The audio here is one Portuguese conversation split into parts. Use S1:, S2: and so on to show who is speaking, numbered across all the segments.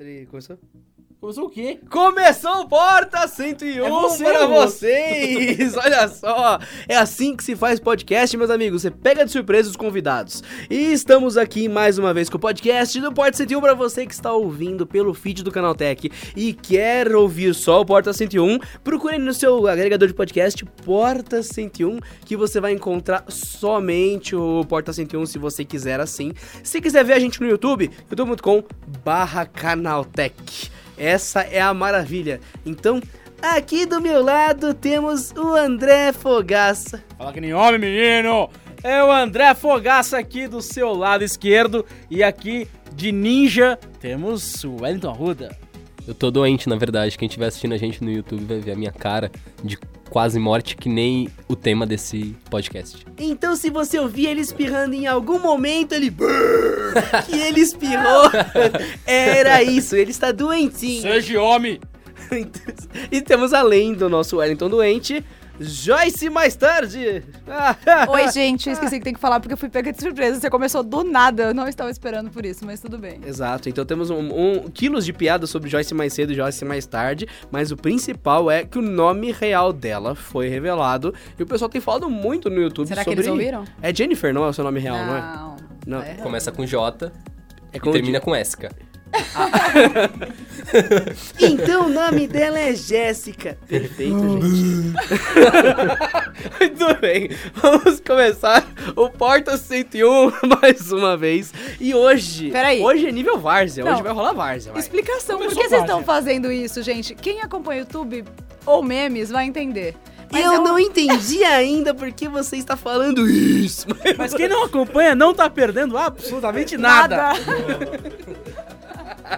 S1: तरी कसो
S2: Começou o quê?
S1: Começou o Porta 101
S2: É você,
S1: para vocês! Olha só! É assim que se faz podcast, meus amigos. Você pega de surpresa os convidados. E estamos aqui mais uma vez com o podcast do Porta 101 para você que está ouvindo pelo feed do Canal Tech e quer ouvir só o Porta 101. Procure no seu agregador de podcast Porta 101 que você vai encontrar somente o Porta 101 se você quiser assim. Se quiser ver a gente no YouTube, youtube.com barra Canaltech. Essa é a maravilha. Então, aqui do meu lado temos o André Fogaça.
S2: Fala que nem homem, menino! É o André Fogaça aqui do seu lado esquerdo e aqui de ninja temos o Wellington Arruda.
S3: Eu tô doente, na verdade. Quem estiver assistindo a gente no YouTube vai ver a minha cara de quase morte, que nem o tema desse podcast.
S1: Então, se você ouvir ele espirrando em algum momento, ele. que ele espirrou. Era isso, ele está doentinho.
S2: Seja homem!
S1: e temos além do nosso Wellington doente, Joyce mais tarde.
S4: Oi, gente, eu esqueci que tem que falar porque eu fui pega de surpresa. Você começou do nada, eu não estava esperando por isso, mas tudo bem.
S1: Exato, então temos um, um- quilos de piada sobre Joyce mais cedo e Joyce mais tarde, mas o principal é que o nome real dela foi revelado e o pessoal tem falado muito no YouTube
S4: Será que
S1: sobre...
S4: eles ouviram?
S1: É Jennifer, não é o seu nome real, não, é?
S4: Não.
S1: Não.
S4: É.
S3: Começa com J
S1: É
S3: e termina com Esca.
S1: Então o nome dela é Jéssica. Perfeito, gente. Muito bem, vamos começar o Porta 101 mais uma vez. E hoje,
S4: Peraí.
S1: hoje é nível Várzea, hoje vai rolar Várzea, vai.
S4: Explicação, por
S2: Começou
S4: que vocês estão fazendo isso, gente? Quem acompanha o YouTube ou memes vai entender. Mas
S1: Eu
S4: é um-
S1: não entendi ainda por que você está falando isso.
S2: Mas quem não acompanha não tá perdendo absolutamente nada.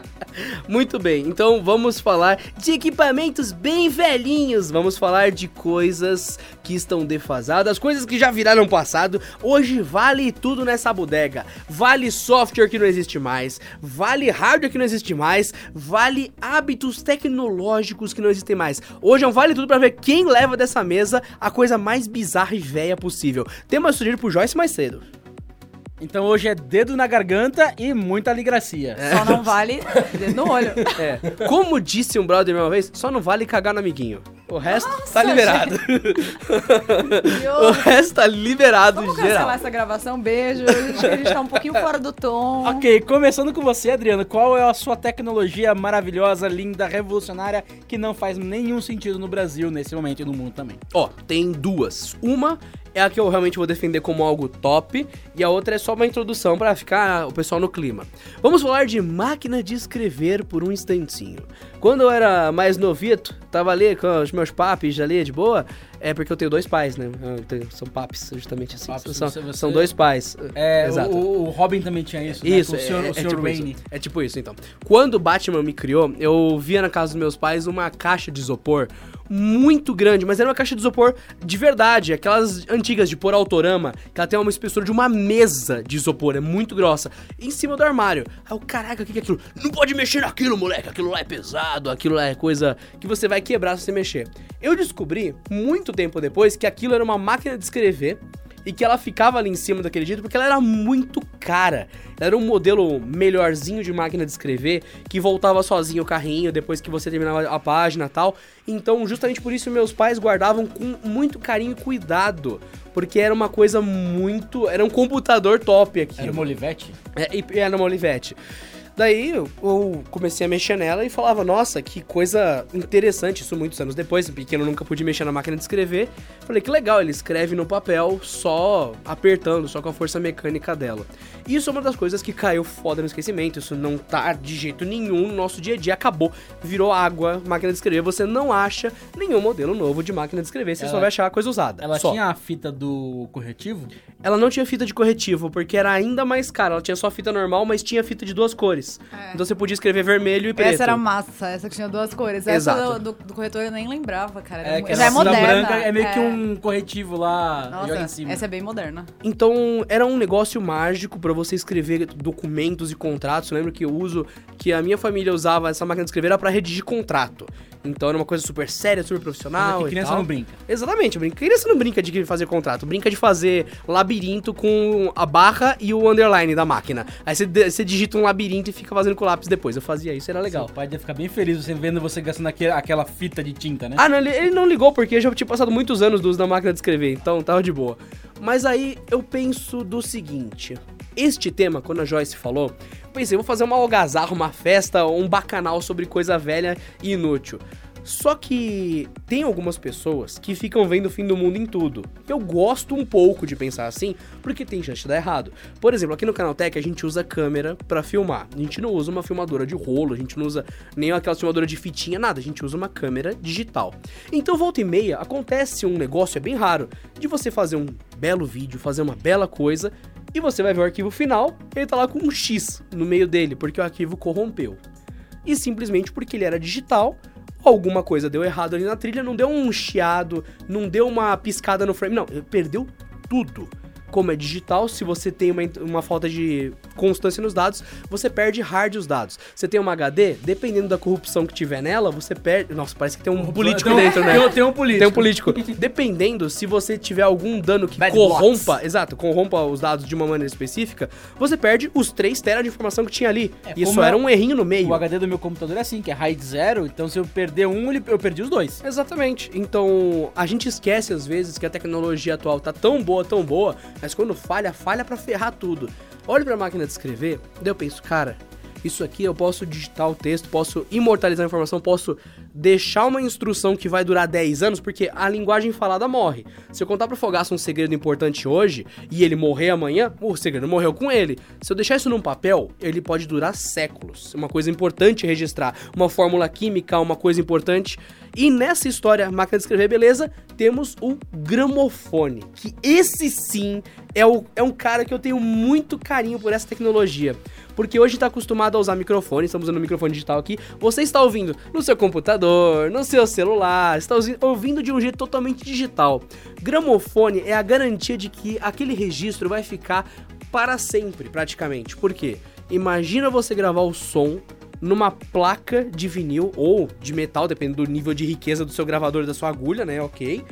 S1: Muito bem, então vamos falar de equipamentos bem velhinhos. Vamos falar de coisas que estão defasadas, coisas que já viraram passado. Hoje vale tudo nessa bodega. Vale software que não existe mais, vale hardware que não existe mais, vale hábitos tecnológicos que não existem mais. Hoje é um vale tudo pra ver quem leva dessa mesa a coisa mais bizarra e velha possível. Tema sugerido por Joyce mais cedo.
S2: Então hoje é dedo na garganta e muita aligracia.
S4: Só não vale dedo no olho.
S1: É, como disse um brother uma vez, só não vale cagar no amiguinho. O resto tá
S4: Nossa,
S1: liberado. o resto tá liberado
S4: Vamos
S1: geral.
S4: cancelar essa gravação, beijo. Acho que a gente tá um pouquinho fora do tom.
S2: Ok, começando com você, Adriano. Qual é a sua tecnologia maravilhosa, linda, revolucionária que não faz nenhum sentido no Brasil nesse momento e no mundo também?
S1: Ó, tem duas. Uma é a que eu realmente vou defender como algo top, e a outra é só uma introdução pra ficar o pessoal no clima. Vamos falar de máquina de escrever por um instantinho. Quando eu era mais novito, tava ali com os meus papis ali de boa, é porque eu tenho dois pais, né? Tenho- são papis, justamente assim.
S2: Papis,
S1: são,
S2: você-
S1: são dois pais.
S2: É,
S1: Exato.
S2: o, o Robin também tinha isso, né?
S1: Isso,
S2: Com o senhor,
S1: é,
S2: o
S1: é
S2: senhor
S1: tipo
S2: Rainey.
S1: isso. É tipo isso, então. Quando o Batman me criou, eu via na casa dos meus pais uma caixa de isopor muito grande, mas era uma caixa de isopor de verdade, aquelas antigas de pôr autorama, que ela tem uma espessura de uma mesa de isopor, é muito grossa, em cima do armário. Aí eu, caraca, o que é aquilo? Não pode mexer naquilo, moleque, aquilo lá é pesado, aquilo lá é coisa que você vai quebrar se você mexer. Eu descobri, muito tempo depois, que aquilo era uma máquina de escrever e que ela ficava ali em cima daquele jeito porque ela era muito cara. Ela era um modelo melhorzinho de máquina de escrever que voltava sozinho o carrinho depois que você terminava a página e tal. Então, justamente por isso, meus pais guardavam com muito carinho e cuidado. Porque era uma coisa muito. Era um computador top aqui.
S2: Era uma Olivetti?
S1: É, era uma Olivetti. Daí eu, eu comecei a mexer nela e falava, nossa, que coisa interessante, isso muitos anos depois, pequeno nunca pude mexer na máquina de escrever. Falei, que legal, ele escreve no papel só apertando, só com a força mecânica dela. Isso é uma das coisas que caiu foda no esquecimento, isso não tá de jeito nenhum no nosso dia a dia, acabou, virou água, máquina de escrever, você não acha nenhum modelo novo de máquina de escrever, você
S2: Ela-
S1: só vai achar coisa usada.
S2: Ela
S1: só.
S2: tinha a fita do corretivo?
S1: Ela não tinha fita de corretivo, porque era ainda mais cara. Ela tinha só fita normal, mas tinha fita de duas cores.
S4: É.
S1: Então você podia escrever vermelho e preto.
S4: Essa era massa, essa que tinha duas cores.
S1: Exato.
S4: Essa do, do- do corretor eu nem lembrava, cara. Mu-
S2: que
S4: já é moderna.
S2: branca é meio que
S4: é.
S2: um corretivo lá
S4: Nossa,
S2: em cima.
S4: essa é bem moderna.
S1: Então era um negócio mágico pra você escrever documentos e contratos. Eu lembro que eu uso que a minha família usava essa máquina de escrever era pra redigir contrato. Então era uma coisa super séria, super profissional.
S2: Que
S1: e
S2: criança
S1: tal.
S2: não brinca.
S1: Exatamente, brinca. criança não brinca de fazer contrato, brinca de fazer labirinto com a barra e o underline da máquina. Aí você, você digita um labirinto e fica fazendo com o lápis depois. Eu fazia isso, era legal.
S2: Seu pai deve ficar bem feliz você vendo você gastando aquele- aquela fita de tinta, né?
S1: Ah, não, ele, ele não ligou porque já tinha passado muitos anos do uso da máquina de escrever, então tava de boa. Mas aí eu penso do seguinte: este tema, quando a Joyce falou, eu pensei, vou fazer uma algazarra, uma festa, um bacanal sobre coisa velha e inútil. Só que tem algumas pessoas que ficam vendo o fim do mundo em tudo. Eu gosto um pouco de pensar assim, porque tem chance de dar errado. Por exemplo, aqui no Canaltech a gente usa câmera pra filmar. A gente não usa uma filmadora de rolo, a gente não usa nem aquela filmadora de fitinha, nada. A gente usa uma câmera digital. Então, volta e meia, acontece um negócio, é bem raro, de você fazer um belo vídeo, fazer uma bela coisa, e você vai ver o arquivo final, ele tá lá com um X no meio dele, porque o arquivo corrompeu e simplesmente porque ele era digital, alguma coisa deu errado ali na trilha, não deu um chiado, não deu uma piscada no frame, não, perdeu tudo. Como é digital, se você tem uma, uma falta de constância nos dados, você perde hard os dados. Você tem uma HD, dependendo da corrupção que tiver nela, você perde. Nossa, parece que tem um político
S2: Tem
S1: dentro, né?
S2: Tem, um- tem um político.
S1: Tem um político. Dependendo, se você tiver algum dano que
S2: Bad
S1: corrompa,
S2: blocks.
S1: exato, corrompa os dados de uma maneira específica, você perde os 3 teras de informação que tinha ali.
S2: É,
S1: Isso
S2: como
S1: era
S2: é-
S1: um errinho no meio.
S2: O HD do meu computador é assim, que é RAID zero, então se eu perder um, eu perdi os dois.
S1: Exatamente. Então, a gente esquece às vezes que a tecnologia atual tá tão boa, tão boa, mas quando falha, falha pra ferrar tudo. Olho pra máquina de escrever, daí eu penso, cara, isso aqui eu posso digitar o texto, posso imortalizar a informação, posso deixar uma instrução que vai durar 10 anos, porque a linguagem falada morre. Se eu contar pro Fogaça um segredo importante hoje e ele morrer amanhã, o segredo morreu com ele. Se eu deixar isso num papel, ele pode durar séculos. Uma coisa importante registrar, uma fórmula química, uma coisa importante. E nessa história, máquina de escrever, beleza, temos o gramofone, que esse sim é, o, é um cara que eu tenho muito carinho por essa tecnologia. Porque hoje tá acostumado a usar microfone, estamos usando um microfone digital aqui. Você está ouvindo no seu computador, no seu celular, está ouvindo de um jeito totalmente digital. Gramofone é a garantia de que aquele registro vai ficar para sempre, praticamente. Por quê? Imagina você gravar o som numa placa de vinil ou de metal, dependendo do nível de riqueza do seu gravador da sua agulha, né? Ok.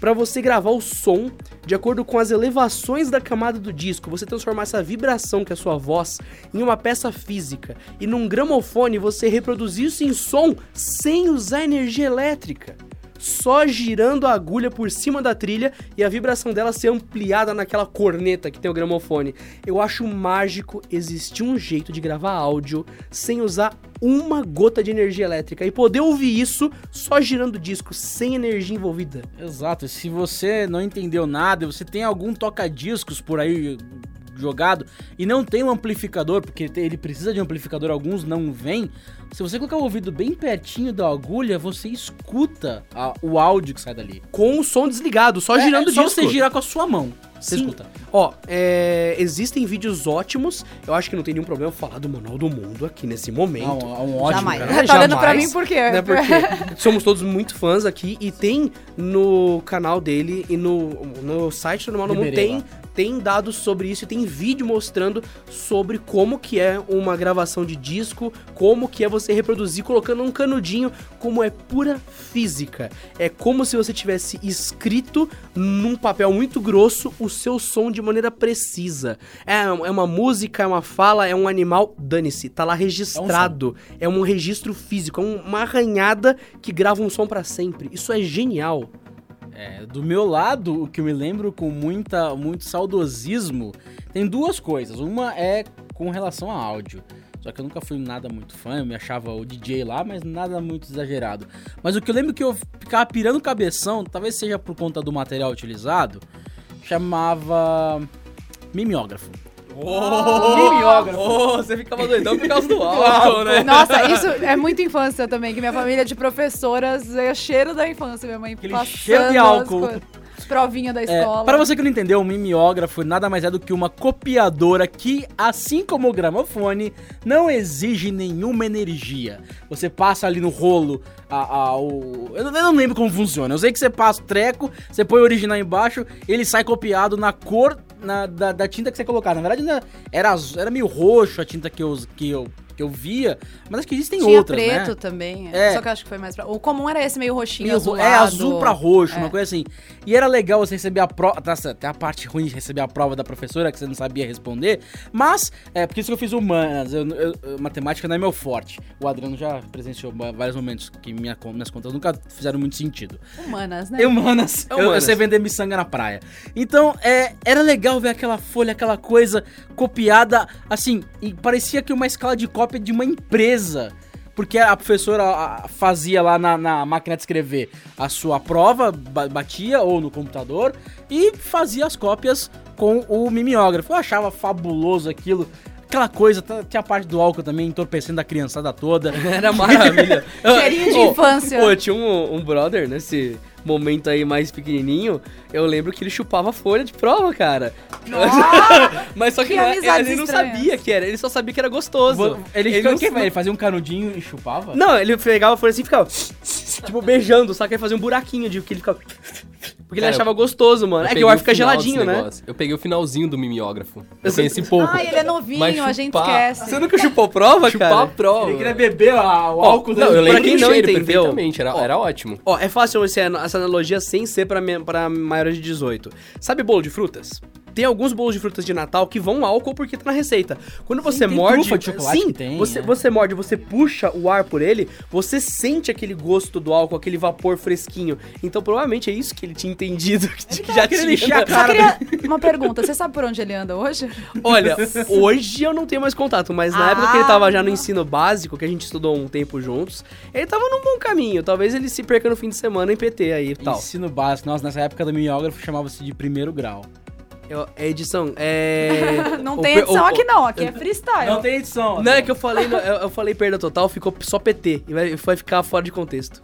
S1: Pra você gravar o som de acordo com as elevações da camada do disco, você transformar essa vibração que é a sua voz em uma peça física e num gramofone você reproduzir isso em som sem usar energia elétrica só girando a agulha por cima da trilha e a vibração dela ser ampliada naquela corneta que tem o gramofone. Eu acho mágico existir um jeito de gravar áudio sem usar uma gota de energia elétrica e poder ouvir isso só girando o disco, sem energia envolvida.
S2: Exato, se você não entendeu nada, você tem algum toca-discos por aí jogado e não tem um amplificador, porque ele precisa de um amplificador, alguns não vêm. Se você colocar o ouvido bem pertinho da agulha, você escuta a- o áudio que sai dali.
S1: Com o som desligado, só
S2: É,
S1: girando
S2: é só
S1: disco.
S2: você girar com a sua mão. Você
S1: Sim.
S2: escuta.
S1: Ó, é, existem vídeos ótimos. Eu acho que não tem nenhum problema falar do Manual do Mundo aqui nesse momento.
S2: Não, é um ótimo.
S4: Jamais.
S2: cara.
S4: Tá olhando pra
S1: Jamais,
S4: mim por quê?
S1: Né, porque somos todos muito fãs aqui e tem no canal dele e no, no site do Manual do Mundo tem. Tem dados sobre isso e tem vídeo mostrando sobre como que é uma gravação de disco, como que é você reproduzir colocando um canudinho, como é pura física. É como se você tivesse escrito num papel muito grosso o seu som de maneira precisa. É, é uma música, é uma fala, é um animal, dane-se, tá lá registrado. É um registro físico, é um- uma arranhada que grava um som pra sempre. Isso é genial.
S2: É, do meu lado, o que eu me lembro com muita, muito saudosismo, tem duas coisas. Uma é com relação a áudio. Só que eu nunca fui nada muito fã, eu me achava o DJ lá, mas nada muito exagerado. Mas o que eu lembro que eu ficava pirando cabeção, talvez seja por conta do material utilizado, chamava mimeógrafo.
S1: Mimeógrafo. Oh, você ficava doidão por causa do álcool, né?
S4: Nossa, isso é muito infância também, que minha família de professoras é cheiro da infância, minha mãe
S2: Aquele
S4: passando
S2: cheiro de
S4: as
S2: álcool.
S4: provinhas da
S2: É,
S4: escola.
S2: para você que não entendeu, o mimeógrafo nada mais é do que uma copiadora que, assim como o gramofone, não exige nenhuma energia. Você passa ali no rolo a, a- o... Eu não, eu não lembro como funciona. Eu sei que você passa o treco, você põe o original embaixo, ele sai copiado na cor na- da, da tinta que você colocar. Na verdade, né, era, era meio roxo a tinta que eu, que eu, eu via, mas acho que existem
S4: Tinha
S2: outras,
S4: preto
S2: né?
S4: também.
S2: É.
S4: Só que eu acho que foi mais pra... O comum era esse meio roxinho,
S2: Meio
S4: azul.
S2: ro- é azul pra roxo,
S4: É.
S2: uma coisa assim. E era legal você receber a prova. Tá, até a parte ruim de receber a prova da professora, que você não sabia responder. Mas, é por isso que eu fiz humanas. Eu, eu- eu- matemática não é meu forte. O Adriano já presenciou vários momentos que minha, minhas contas nunca fizeram muito sentido.
S4: Humanas, né?
S2: Humanas.
S1: É
S2: Eu, eu
S1: humanas.
S2: sei vender miçanga na praia. Então, é, era legal ver aquela folha, aquela coisa copiada, assim, e parecia que uma escala de cópia de uma empresa. Porque a professora fazia lá na, na máquina de escrever a sua prova, ba- batia ou no computador, e fazia as cópias com o mimeógrafo. Eu achava fabuloso aquilo. Aquela coisa, tá- tinha a parte do álcool também entorpecendo a criançada toda.
S1: Era maravilha.
S4: Cheirinho de
S1: Ô,
S4: infância.
S1: Pô, eu tinha um, um brother nesse momento aí mais pequenininho. Eu lembro que ele chupava folha de prova, cara. Mas só que,
S4: Que
S1: não é- ele não
S4: estranhas.
S1: sabia que era, ele só sabia que era gostoso.
S2: Ele,
S1: ele
S2: ele,
S1: não-
S2: ele fazia um canudinho e chupava?
S1: Não, ele pegava a folha assim e ficava, tipo, beijando, só que aí fazia um buraquinho de que ele ficava... Porque ele
S3: Cara,
S1: achava gostoso, mano. É que o ar fica geladinho, né?
S3: negócio. Eu peguei o finalzinho do mimeógrafo. Eu conheci pouco.
S4: Ai, ele é novinho,
S3: Mas
S4: a gente
S3: chupar-
S4: esquece.
S1: Você nunca chupou prova,
S3: Chupar
S1: cara?
S3: a prova.
S2: Ele queria beber a- o
S1: Ó,
S2: álcool
S3: Não,
S2: dele.
S3: eu lembro
S1: quem
S3: do
S1: não
S3: cheiro
S1: entendeu-
S3: perfeitamente, era,
S1: Ó.
S3: era ótimo.
S1: Ó, é fácil essa analogia sem ser pra, me- pra maiores de 18. Sabe bolo de frutas? Tem alguns bolos de frutas de Natal que vão álcool porque tá na receita. Quando você
S2: tem
S1: morde.
S2: trufa de chocolate
S1: sim,
S2: que tem,
S1: você,
S2: é.
S1: você morde, você puxa o ar por ele, você sente aquele gosto do álcool, aquele vapor fresquinho. Então provavelmente é isso que ele tinha entendido. Que já tinha.
S2: encher a
S4: Só queria uma pergunta. Você sabe por onde ele anda hoje?
S1: Olha, hoje eu não tenho mais contato, mas na
S4: Ah.
S1: época que ele tava já no ensino básico, que a gente estudou um tempo juntos, ele tava num bom caminho. Talvez ele se perca no fim de semana em PT aí e tal.
S2: Ensino básico. Nossa, nessa época do mimeógrafo chamava-se de primeiro grau.
S1: Eu- é edição, é.
S4: Não
S1: o
S4: tem edição
S1: o-
S4: aqui não, aqui é freestyle.
S2: tem edição.
S1: Não, é que eu falei, eu, eu falei perda total, ficou só PT. E vai, vai ficar fora de contexto.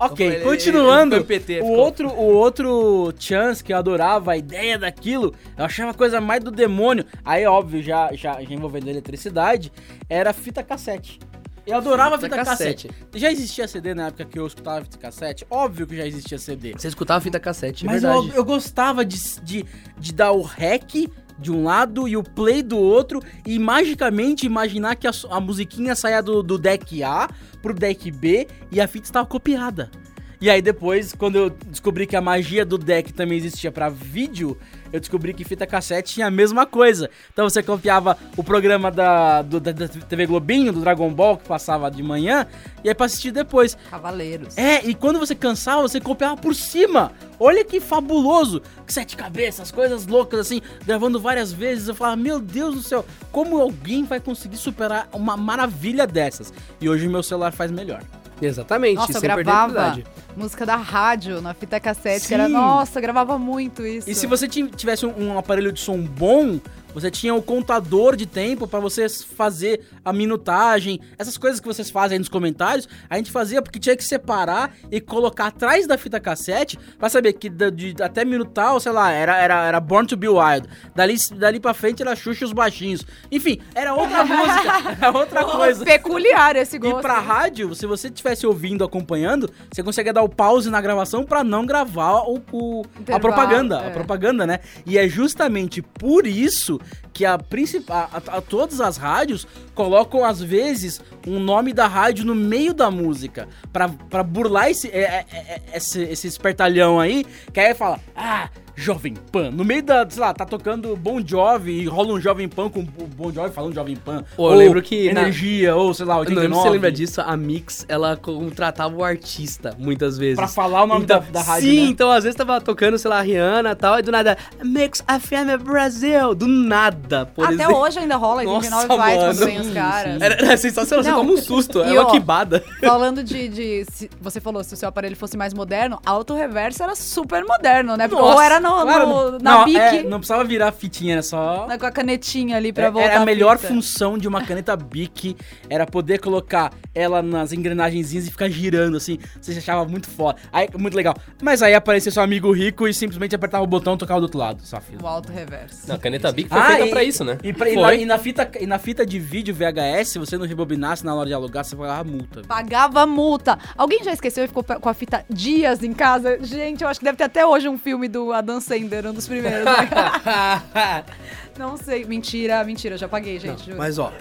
S2: Ok,
S1: falei,
S2: continuando.
S1: ele- ele ficou em PT,
S2: o,
S1: ficou.
S2: outro, o outro chance que eu adorava a ideia daquilo, eu achava coisa mais do demônio. Aí, óbvio, já, já, já envolvendo eletricidade, era fita cassete. Eu adorava
S1: Fita
S2: fita, cassete.
S1: cassete.
S2: Já existia CD na época que eu escutava fita cassete? Óbvio que já existia CD.
S1: Você escutava fita cassete, é
S2: Mas
S1: verdade.
S2: eu, eu gostava de, de, de dar o rec de um lado e o play do outro e magicamente imaginar que a, a musiquinha saia do, do deck A pro deck B e a fita estava copiada. E aí depois, quando eu descobri que a magia do deck também existia pra vídeo, eu descobri que fita cassete tinha a mesma coisa. Então você copiava o programa da, do- da, da TV Globinho, do Dragon Ball, que passava de manhã, e aí pra assistir depois.
S4: Cavaleiros.
S2: É, e quando você cansava, você copiava por cima. Olha que fabuloso. Sete cabeças, coisas loucas assim, gravando várias vezes. Eu falava, meu Deus do céu, como alguém vai conseguir superar uma maravilha dessas? E hoje meu celular faz melhor.
S1: Exatamente,
S4: Nossa, eu
S1: sem perder a
S4: gravava música da rádio na fita cassete,
S2: Sim.
S4: que era, nossa, gravava muito isso.
S2: E se você ti- tivesse um, um aparelho de som bom, você tinha o contador de tempo pra você fazer a minutagem, essas coisas que vocês fazem aí nos comentários, a gente fazia porque tinha que separar e colocar atrás da fita cassete pra saber que da- de, até minutal, sei lá, era, era, era Born to Be Wild. Dali, dali pra frente era Xuxa e os Baixinhos. Enfim, era outra música, era outra coisa.
S4: Peculiar esse gosto.
S2: E pra rádio, se você estivesse ouvindo, acompanhando, você consegue dar o pause na gravação pra não gravar o, o- a propaganda,
S4: é.
S2: a propaganda, né? E é justamente por isso que a principal, a, a- todas as rádios colocam às vezes um nome da rádio no meio da música pra burlar esse, é- é- é- esse esse espertalhão aí, que aí fala, ah, Jovem Pan. No meio da, sei lá, tá tocando Bon Jovi e rola um Jovem Pan com o Bon Jovi falando Jovem Pan.
S1: Pô, eu
S2: ou
S1: lembro que na-
S2: Energia, ou sei lá,
S1: Eu
S2: 89.
S1: não lembro se você lembra disso, a Mix, ela contratava o artista, muitas vezes.
S2: Pra falar o nome
S1: Então,
S2: da, da rádio,
S1: Sim,
S2: né?
S1: então às vezes tava tocando, sei lá, Rihanna e tal, e do nada, Mix FM Brasil, do nada, por
S4: Até
S1: exemplo.
S4: hoje ainda rola,
S1: Nossa,
S4: 29 vai quando vem os caras.
S1: Era, era sensacional, você
S4: Não.
S1: toma um susto, é
S4: E,
S1: uma
S4: ó,
S1: quibada.
S4: Falando de, de- se- Você falou se o seu aparelho fosse mais moderno, auto reverso era super moderno, né? Porque- Ou
S2: Nossa,
S4: era no,
S2: claro,
S4: no- na
S2: não,
S4: Bic,
S2: é, não precisava virar fitinha, era só...
S4: com a canetinha ali pra
S2: É-
S4: voltar.
S2: Era a melhor
S4: fita.
S2: função de uma caneta Bic, era poder colocar ela nas engrenagenzinhas e ficar girando assim. Você achava muito foda. Aí, muito legal. Mas aí aparecia seu amigo rico e simplesmente apertava o botão e tocava do outro lado. Só filho.
S4: O auto reverso.
S3: Não, a caneta Bic foi
S2: Ah,
S3: feita
S2: e-
S3: pra isso, né?
S2: E, pra- e na, e na fita, e na fita de vídeo VHS, se você não rebobinasse na hora de alugar, você pagava multa.
S4: Pagava multa. Alguém já esqueceu e ficou com a fita dias em casa? Gente, eu acho que deve ter até hoje um filme do Adam Sandler, um dos primeiros. né? Não sei. Mentira, mentira, já paguei, gente.
S1: Não, mas ó,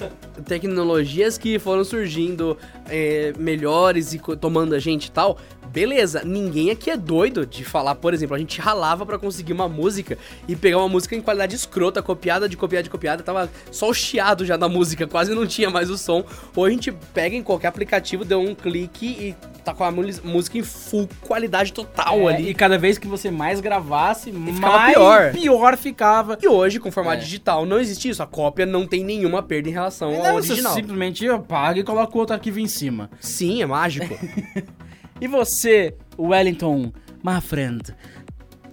S1: tecnologias que foram surgindo é, melhores e tomando a gente e tal, beleza. Ninguém aqui é doido de falar, por exemplo, a gente ralava pra conseguir uma música e pegar uma música em qualidade escrota, copiada de copiada de copiada, tava só o chiado já da música, quase não tinha mais o som. Ou a gente pega em qualquer aplicativo, deu um clique e tá com a música em full qualidade total
S2: É,
S1: ali.
S2: E cada vez que você mais gravasse,
S1: ficava
S2: mais
S1: pior.
S2: pior ficava.
S1: E hoje, com formato
S2: É.
S1: digital, não existe isso. A cópia não tem nenhuma perda em relação ao
S2: Não, você
S1: original.
S2: simplesmente apaga e coloca o outro arquivo em cima.
S1: Sim, é mágico.
S2: E você, Wellington, my friend?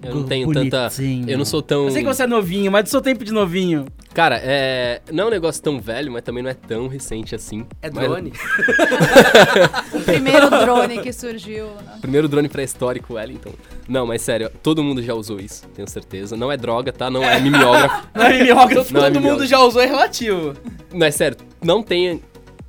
S3: Eu não tenho tanta.
S2: Bonitinho.
S3: Eu não sou tão.
S2: Eu sei que você é novinho, mas do seu tempo de novinho.
S3: Cara, é. Não é um negócio tão velho, mas também não é tão recente assim.
S1: É
S3: Mas-
S1: drone?
S4: O primeiro drone que surgiu. né?
S3: Primeiro drone pré-histórico, Wellington. Não, mas sério, todo mundo já usou isso, tenho certeza. Não é droga, tá? Não é mimeógrafo.
S2: Não é mimeógrafo.
S3: Não é
S1: Todo mundo já usou, é relativo.
S3: Mas sério, não tem.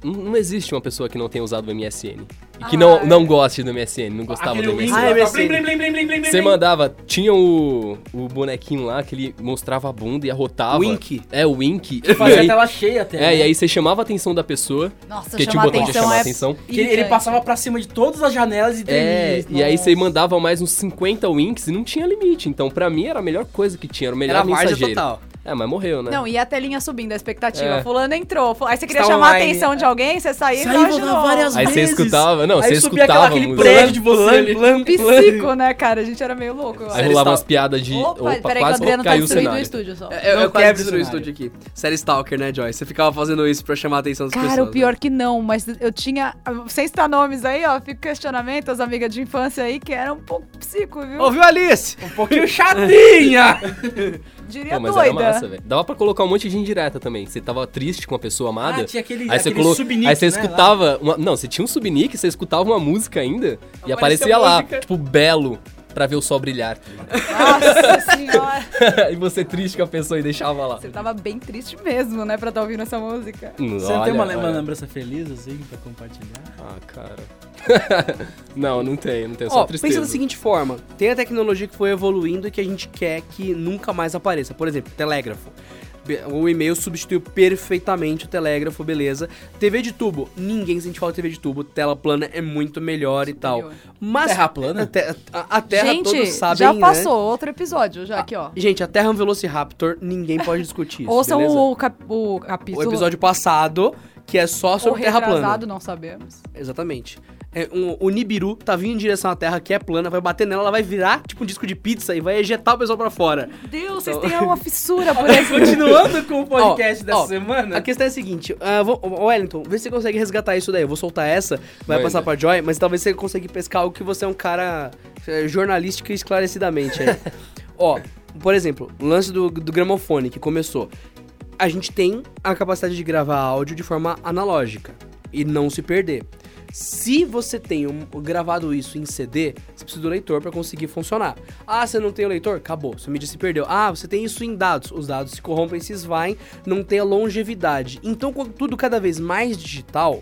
S3: Não, não existe uma pessoa que não tenha usado o MSN. E que não, não goste do MSN, não gostava
S2: Aquele
S3: do MSN.
S1: Ah, é
S2: tá?
S1: MSN.
S3: Você mandava, tinha o, o bonequinho lá que ele mostrava a bunda e arrotava.
S1: Wink.
S3: É, o Wink.
S2: Ele fazia
S3: e
S2: a
S3: aí,
S2: tela cheia até.
S3: é,
S2: né?
S3: e aí você chamava a atenção da pessoa,
S4: Nossa,
S3: que tinha o botão de
S4: atenção
S3: chamar
S4: é...
S3: a atenção.
S2: Que ele, ele passava pra cima de todas as janelas e
S3: É, e aí você mandava mais uns 50 winks e não tinha limite. Então, pra mim, era a melhor coisa que tinha, era o melhor
S1: Era
S3: mensageiro.
S1: total.
S3: É, mas morreu, né?
S4: Não, e a telinha subindo, a expectativa.
S3: É.
S4: Fulano entrou. Aí você queria
S2: Está
S4: chamar a
S2: online.
S4: atenção de alguém, você saía e
S2: Saiu,
S4: entrava de novo.
S2: várias
S3: Aí você
S2: vezes.
S3: escutava, não,
S2: Aí
S3: você
S2: subia
S3: escutava
S2: aquele
S3: a música.
S2: prédio de você.
S4: Psico, né, cara? A gente era meio louco. eu
S3: Aí rolava umas piadas de.
S4: Opa,
S3: Opa,
S4: peraí que o
S3: quase
S4: Adriano tá
S3: o
S4: destruindo o estúdio só.
S1: É, eu,
S2: Não
S1: eu quase destruí o estúdio aqui. Série Stalker, né, Joyce? Você ficava fazendo isso pra chamar a atenção das
S4: Cara,
S1: pessoas.
S4: o pior que não, mas eu tinha. Sem citar nomes aí, ó, fica questionamento, as amigas de infância aí, que eram um pouco psico, viu?
S1: Né? Ouviu, Alice?
S2: Um pouquinho chatinha.
S4: Diria
S3: Pô, mas era
S4: doida.
S3: massa, velho. Dava pra colocar um monte de indireta também. Você tava triste com a pessoa amada.
S2: Ah, tinha aquele-
S3: aí você,
S2: aquele
S3: colo...
S2: subnick,
S3: aí você
S2: né,
S3: escutava. Uma... Não, você tinha um subnick, você escutava uma música ainda. e
S1: Aparecia
S3: lá,
S1: música.
S3: tipo, belo, pra ver o sol brilhar.
S4: Nossa senhora.
S3: e você triste com a pessoa e deixava lá.
S4: Você tava bem triste mesmo, né, pra estar ouvindo essa música.
S2: Você não
S3: Olha,
S2: tem uma,
S3: olha.
S2: uma lembrança feliz, assim, pra compartilhar?
S3: Ah, cara. não, não tenho, não tenho. Só
S1: Ó,
S3: tristeza.
S1: pensa da seguinte forma: tem a tecnologia que foi evoluindo e que a gente quer que nunca mais apareça. Por exemplo, telégrafo. O e-mail substituiu perfeitamente o telégrafo, beleza. TV de tubo, ninguém sente falta de TV de tubo. Tela plana é muito melhor e tal.
S4: Superior.
S1: Mas.
S2: Terra plana?
S1: A, te- a- a Terra
S4: gente,
S1: todos sabem.
S4: já
S1: né?
S4: passou outro episódio, já aqui, ó.
S1: Gente, a Terra é um Velociraptor, ninguém pode discutir isso.
S4: Ouçam
S1: beleza?
S4: o, cap- o
S1: o
S4: capítulo.
S1: episódio passado, que é só
S4: ou
S1: sobre Terra plana.
S4: não sabemos.
S1: Exatamente. É, um- o Nibiru tá vindo em direção à Terra, que é plana, vai bater nela, ela vai virar tipo um disco de pizza e vai ejetar o pessoal pra fora.
S4: Deus,
S1: Então-
S4: vocês têm uma fissura por esse.
S2: Continuando com o podcast
S1: Ó,
S2: dessa
S1: ó,
S2: semana.
S1: A questão é a seguinte, ah, vou- Wellington, vê se você consegue resgatar isso daí. Eu vou soltar essa, vai
S3: Manda.
S1: passar pra Joy, mas talvez você consiga pescar algo que você é um cara é, jornalístico e esclarecidamente aí. Ó, por exemplo, o lance do, do gramofone que começou. A gente tem a capacidade de gravar áudio de forma analógica e não se perder. Se você tem um- gravado isso em CD, você precisa do leitor para conseguir funcionar. Ah, você não tem o leitor? Acabou, sua mídia se perdeu. Ah, você tem isso em dados. Os dados se corrompem, se esvaem, não tem a longevidade. Então, com tudo cada vez mais digital,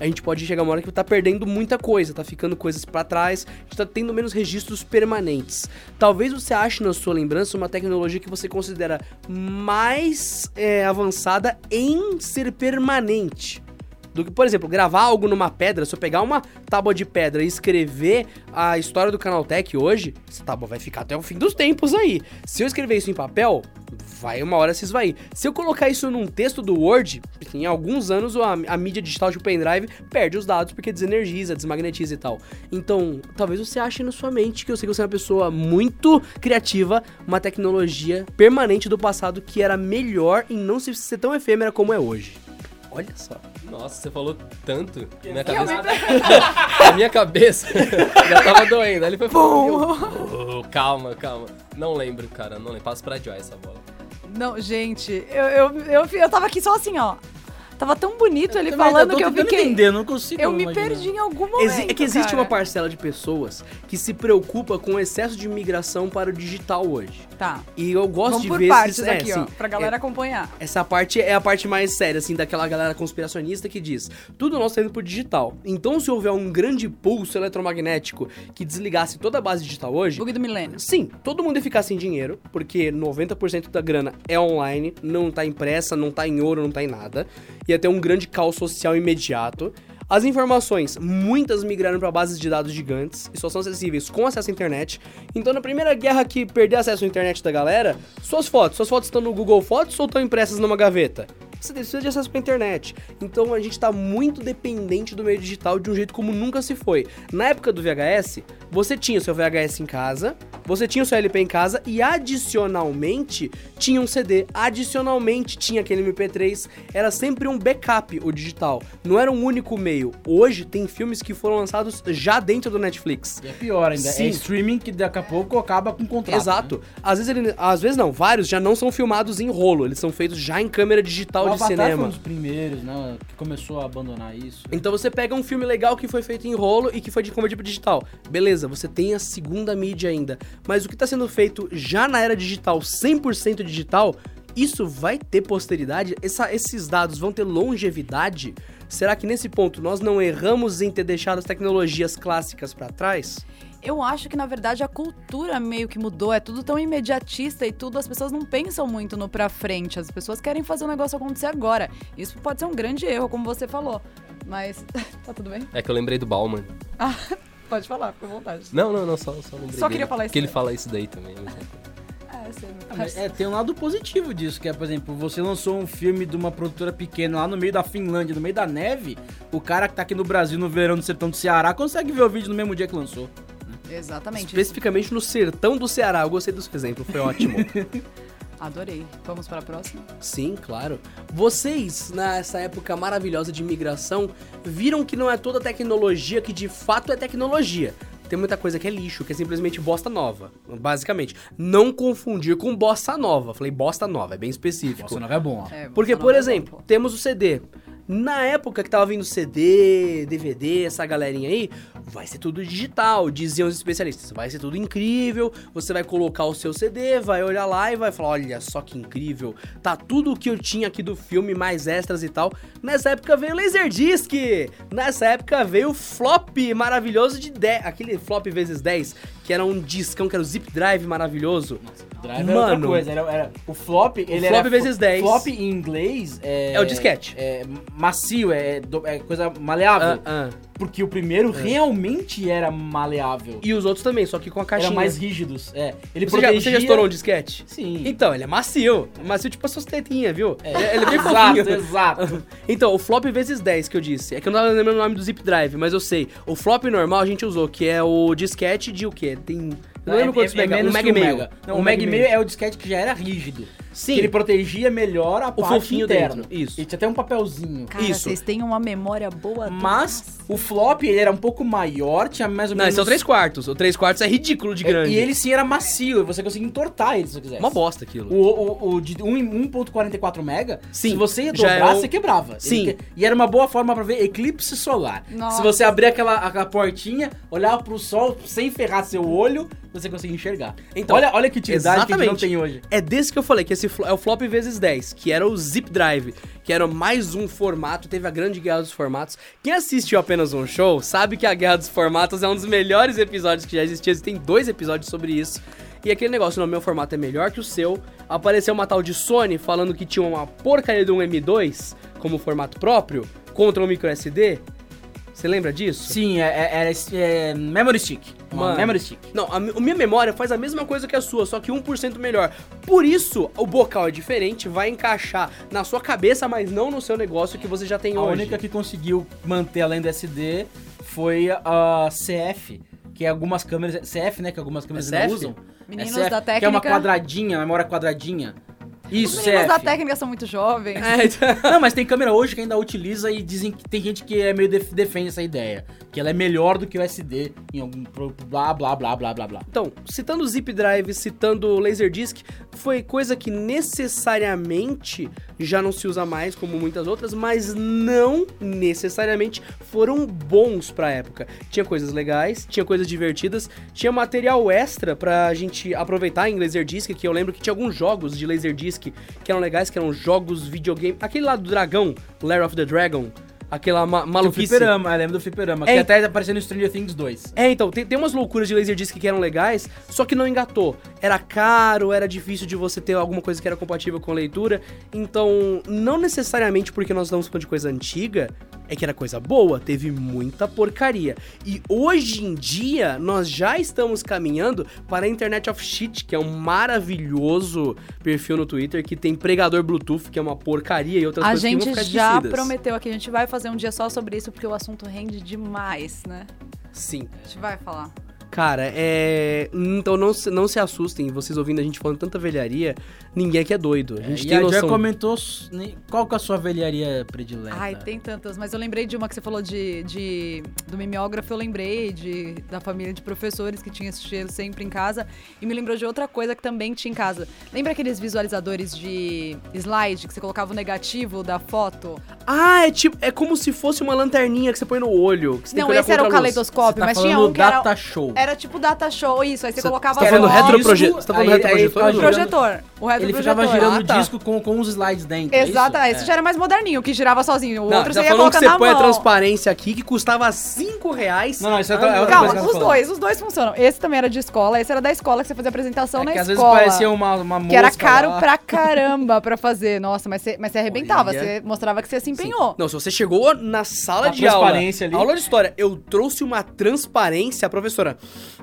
S1: a gente pode chegar uma hora que tá perdendo muita coisa, tá ficando coisas para trás, a gente tá tendo menos registros permanentes. Talvez você ache na sua lembrança uma tecnologia que você considera mais é, avançada em ser permanente. Do que, por exemplo, gravar algo numa pedra, se eu pegar uma tábua de pedra e escrever a história do Canaltech hoje, essa tábua vai ficar até o fim dos tempos aí. Se eu escrever isso em papel, vai uma hora se esvair. Se eu colocar isso num texto do Word, em alguns anos a, a mídia digital de pendrive perde os dados porque desenergiza, desmagnetiza e tal. Então, talvez você ache na sua mente que eu sei que você é uma pessoa muito criativa, uma tecnologia permanente do passado que era melhor em não se- ser tão efêmera como é hoje. Olha só.
S3: Nossa, você falou tanto. Minha cabeça. a minha cabeça já tava doendo. Aí ele foi falando. "Oh, calma, calma. Não lembro, cara. Não lembro. Passa pra Joy essa bola.
S4: Não, gente, eu, eu, eu, eu tava aqui só assim, ó. Tava tão bonito ele falando
S2: tô
S4: que eu fiquei.
S2: entender, não consigo
S4: Eu me
S2: imaginar.
S4: perdi em algum momento.
S1: É que existe
S4: cara.
S1: uma parcela de pessoas que se preocupa com o excesso de migração para o digital hoje.
S4: Tá.
S1: E eu gosto
S4: Vamos
S1: de
S4: por
S1: ver
S4: partes
S1: esses- é,
S4: aqui, ó,
S1: sim.
S4: pra galera acompanhar.
S1: Essa parte é a parte mais séria, assim, daquela galera conspiracionista que diz: tudo nosso tá indo pro digital. Então, se houver um grande pulso eletromagnético que desligasse toda a base digital hoje.
S4: Bug do milênio.
S1: Sim, todo mundo ia ficar sem dinheiro, porque 90% da grana é online, não tá impressa, não tá em ouro, não tá em nada. Ia ter um grande caos social imediato. As informações, muitas migraram para bases de dados gigantes e só são acessíveis com acesso à internet. Então, na primeira guerra que perder acesso à internet da galera, suas fotos, suas fotos estão no Google Fotos ou estão impressas numa gaveta? Você precisa de acesso pra internet. Então a gente tá muito dependente do meio digital de um jeito como nunca se foi. Na época do VHS, você tinha o seu VHS em casa, você tinha o seu LP em casa e adicionalmente tinha um CD, adicionalmente tinha aquele MP3, era sempre um backup o digital, não era um único meio. Hoje tem filmes que foram lançados já dentro do Netflix.
S2: E é pior ainda,
S1: Sim.
S2: é streaming que daqui a pouco acaba com contrato.
S1: Exato. Às vezes ele, às vezes não, vários já não são filmados em rolo, eles são feitos já em câmera digital
S2: O
S1: de
S2: Avatar
S1: cinema.
S2: foi um dos primeiros, né, que começou a abandonar isso.
S1: Então você pega um filme legal que foi feito em rolo e que foi de para digital. Beleza, você tem a segunda mídia ainda. Mas o que está sendo feito já na era digital, 100% digital, isso vai ter posteridade? Essa- esses dados vão ter longevidade? Será que nesse ponto nós não erramos em ter deixado as tecnologias clássicas para trás?
S4: Eu acho que, na verdade, a cultura meio que mudou. É tudo tão imediatista e tudo. As pessoas não pensam muito no pra frente. As pessoas querem fazer o negócio acontecer agora. Isso pode ser um grande erro, como você falou. Mas. tá tudo bem?
S3: É que eu lembrei do Bauman.
S4: Ah, pode falar, fica à vontade.
S3: Não, não, não, só, só lembrei
S4: Só
S3: dele.
S4: queria falar isso
S3: Que ele fala isso daí também. mas-
S4: É,
S2: Ah, mas é, tem um lado positivo disso, que é, por exemplo, você lançou um filme de uma produtora pequena lá no meio da Finlândia, no meio da neve, o cara que tá aqui no Brasil no verão do sertão do Ceará consegue ver o vídeo no mesmo dia que lançou.
S4: Exatamente.
S1: Especificamente no sertão do Ceará. Eu gostei do seu exemplo, foi ótimo.
S4: Adorei. Vamos para a próxima?
S1: Sim, claro. Vocês, nessa época maravilhosa de imigração, viram que não é toda tecnologia que de fato é tecnologia. Tem muita coisa que é lixo, que é simplesmente bosta nova. Basicamente. Não confundir com bossa nova. Falei bosta nova, é bem específico.
S2: Nossa, não é bom, ó.
S4: É,
S1: Porque, por
S4: vai
S1: exemplo,
S4: bom, pô.
S1: temos o CD. Na época que tava vindo CD, DVD, essa galerinha aí, vai ser tudo digital, diziam os especialistas. Vai ser tudo incrível, você vai colocar o seu CD, vai olhar lá e vai falar, olha só que incrível, tá tudo o que eu tinha aqui do filme, mais extras e tal. Nessa época veio o Laserdisc, nessa época veio o flop maravilhoso de 10, aquele flop vezes 10, que era um discão, que era o zip drive maravilhoso.
S2: Drive era outra
S1: Mano.
S2: coisa, era, era- o flop, ele
S1: flop
S2: era...
S1: vezes 10.
S2: Flop em inglês é...
S1: É o disquete.
S2: É macio, é, é coisa maleável.
S1: Ah, ah.
S2: Porque o primeiro realmente era maleável.
S1: E os outros também, só que com a caixinha.
S2: Era mais rígidos, é. Ele
S1: Você já,
S2: protegia...
S1: você já estourou um disquete?
S2: Sim.
S1: Então, ele é macio. Macio tipo as suas tetinhas, viu?
S2: É.
S1: Ele, ele é bem
S2: exato, exato.
S1: Então, o flop vezes 10 que eu disse. É que eu não tava lembrando o nome do zip drive, mas eu sei. O flop normal a gente usou, que é o disquete de o quê? Tem. Não lembro quantos mega. Um mega e meio.
S2: Não,
S1: Um
S2: o mega e meio é o disquete que já era rígido.
S1: Sim.
S2: Que ele protegia melhor a
S1: O
S2: parte
S1: fofinho
S2: interna.
S1: dentro, isso.
S2: E tinha até um papelzinho.
S4: Cara,
S1: Isso.
S4: vocês têm uma memória boa.
S2: Mas o flop, ele era um pouco maior, tinha mais ou
S1: Não,
S2: menos...
S1: esse é o 3 quartos. O 3 quartos é ridículo de grande.
S2: E ele sim era macio, e você conseguia entortar ele se você quisesse.
S1: Uma bosta aquilo.
S2: O, o, o de um- 1.44 mega,
S1: Sim,
S2: se você ia dobrar,
S1: é um-
S2: você quebrava.
S1: Sim.
S2: Ele e era uma boa forma pra ver eclipse solar.
S4: Nossa.
S2: Se você abrir aquela, aquela portinha, olhar pro sol sem ferrar seu olho, você conseguia enxergar.
S1: Então,
S2: olha, olha que utilidade que a gente não
S1: exatamente.
S2: tem hoje.
S1: É desse que eu falei, que esse flo- é o flop vezes 10, que era o zip drive, que era mais um formato, teve a grande guerra dos formatos. Quem assistiu apenas um show sabe que a guerra dos formatos é um dos melhores episódios que já existia, existem dois episódios sobre isso. E aquele negócio, no meu formato é melhor que o seu. Apareceu uma tal de Sony falando que tinha uma porcaria de um M2 como formato próprio contra um micro SD. Você lembra disso?
S2: Sim, é, é, era esse- é memory stick.
S1: Mano.
S2: memory stick.
S1: Não, a, a minha memória faz a mesma coisa que a sua, só que 1% melhor. Por isso, o bocal é diferente, vai encaixar na sua cabeça, mas não no seu negócio que você já tem
S2: A
S1: hoje.
S2: única que conseguiu manter além do SD foi a CF, que algumas câmeras. CF, né? Que algumas câmeras
S1: É CF?
S2: usam.
S4: Meninos
S2: CF,
S4: da
S2: Que é uma
S4: técnica.
S2: quadradinha, memória quadradinha. Isso,
S4: Os meninos da técnica são muito jovens.
S1: É, então-
S2: Não, mas tem câmera hoje que ainda utiliza e dizem que tem gente que é meio def- defende essa ideia. Que ela é melhor do que o SD em algum blá blá blá blá blá blá.
S1: Então, citando o Zip Drive, citando o Laserdisc, foi coisa que necessariamente já não se usa mais, como muitas outras, mas não necessariamente foram bons pra época. Tinha coisas legais, tinha coisas divertidas, tinha material extra pra gente aproveitar em Laserdisc, que eu lembro que tinha alguns jogos de Laserdisc que eram legais, que eram jogos videogame. Aquele lá do dragão, Lair of the Dragon, aquela ma maluquice.
S2: fliperama, eu lembro do fliperama.
S1: É.
S2: Que até apareceu no Stranger Things 2.
S1: É, então, tem, tem umas loucuras de Laserdisc que eram legais, só que não engatou. Era caro, era difícil de você ter alguma coisa que era compatível com a leitura. Então, não necessariamente porque nós estamos falando de coisa antiga, é que era coisa boa, teve muita porcaria. E hoje em dia, nós já estamos caminhando para a Internet of Shit, que é um maravilhoso perfil no Twitter, que tem pregador Bluetooth, que é uma porcaria e outras
S4: A
S1: coisas que
S4: gente
S1: vão ficar
S4: já
S1: esquecidas.
S4: prometeu aqui, a gente vai fazer um dia só sobre isso, porque o assunto rende demais, né?
S1: Sim.
S4: A gente vai falar.
S1: Cara, é. Então não se, não se assustem, vocês ouvindo a gente falando tanta velharia, ninguém aqui é doido. A gente
S2: e
S1: tem
S2: a
S1: noção.
S2: Joy comentou qual que é a sua velharia predileta.
S4: Ai, tem tantas, mas eu lembrei de uma que você falou de, de do mimeógrafo, eu lembrei de, da família de professores que tinha esse cheiro sempre em casa. E me lembrou de outra coisa que também tinha em casa. Lembra aqueles visualizadores de slide que você colocava o negativo da foto?
S1: Ah, é tipo. É como se fosse uma lanterninha que você põe no olho. Que você tem
S4: Não,
S1: que olhar
S4: esse era o caleidoscópio,
S2: tá
S4: mas tinha um que era.
S2: data show.
S4: Era tipo data show, isso. Aí você
S1: Cê-
S4: colocava
S1: você tá falando
S4: fotos-
S1: retroproje-
S2: disco,
S1: você tá falando retroprojetor?
S2: girando-
S4: Projetor. O
S2: Ele ficava girando
S1: Ah,
S2: o
S1: tá.
S2: disco com, com os slides dentro. é isso?
S4: Exatamente. Esse
S2: É.
S4: já era mais moderninho, que girava sozinho. O
S1: Não,
S4: outro você ia
S1: falando que
S4: colocar
S1: você
S4: na
S1: põe a
S4: mão.
S1: transparência aqui que custava 5 reais.
S2: Não, não, isso é
S1: Ah,
S2: outra- é outra
S4: Calma, os dois, os dois funcionam. Esse também era de escola, esse era da escola que você fazia apresentação
S2: É
S4: na
S2: que às
S4: escola.
S2: vezes parecia uma, uma
S4: Que era caro
S2: lá.
S4: pra caramba pra fazer. Nossa, mas você, mas você arrebentava,
S1: Olha.
S4: você mostrava que você se
S1: Sim.
S4: empenhou.
S1: Não, se você chegou na sala
S2: A
S1: de aula,
S2: transparência ali.
S1: aula de história, eu trouxe uma transparência, a professora.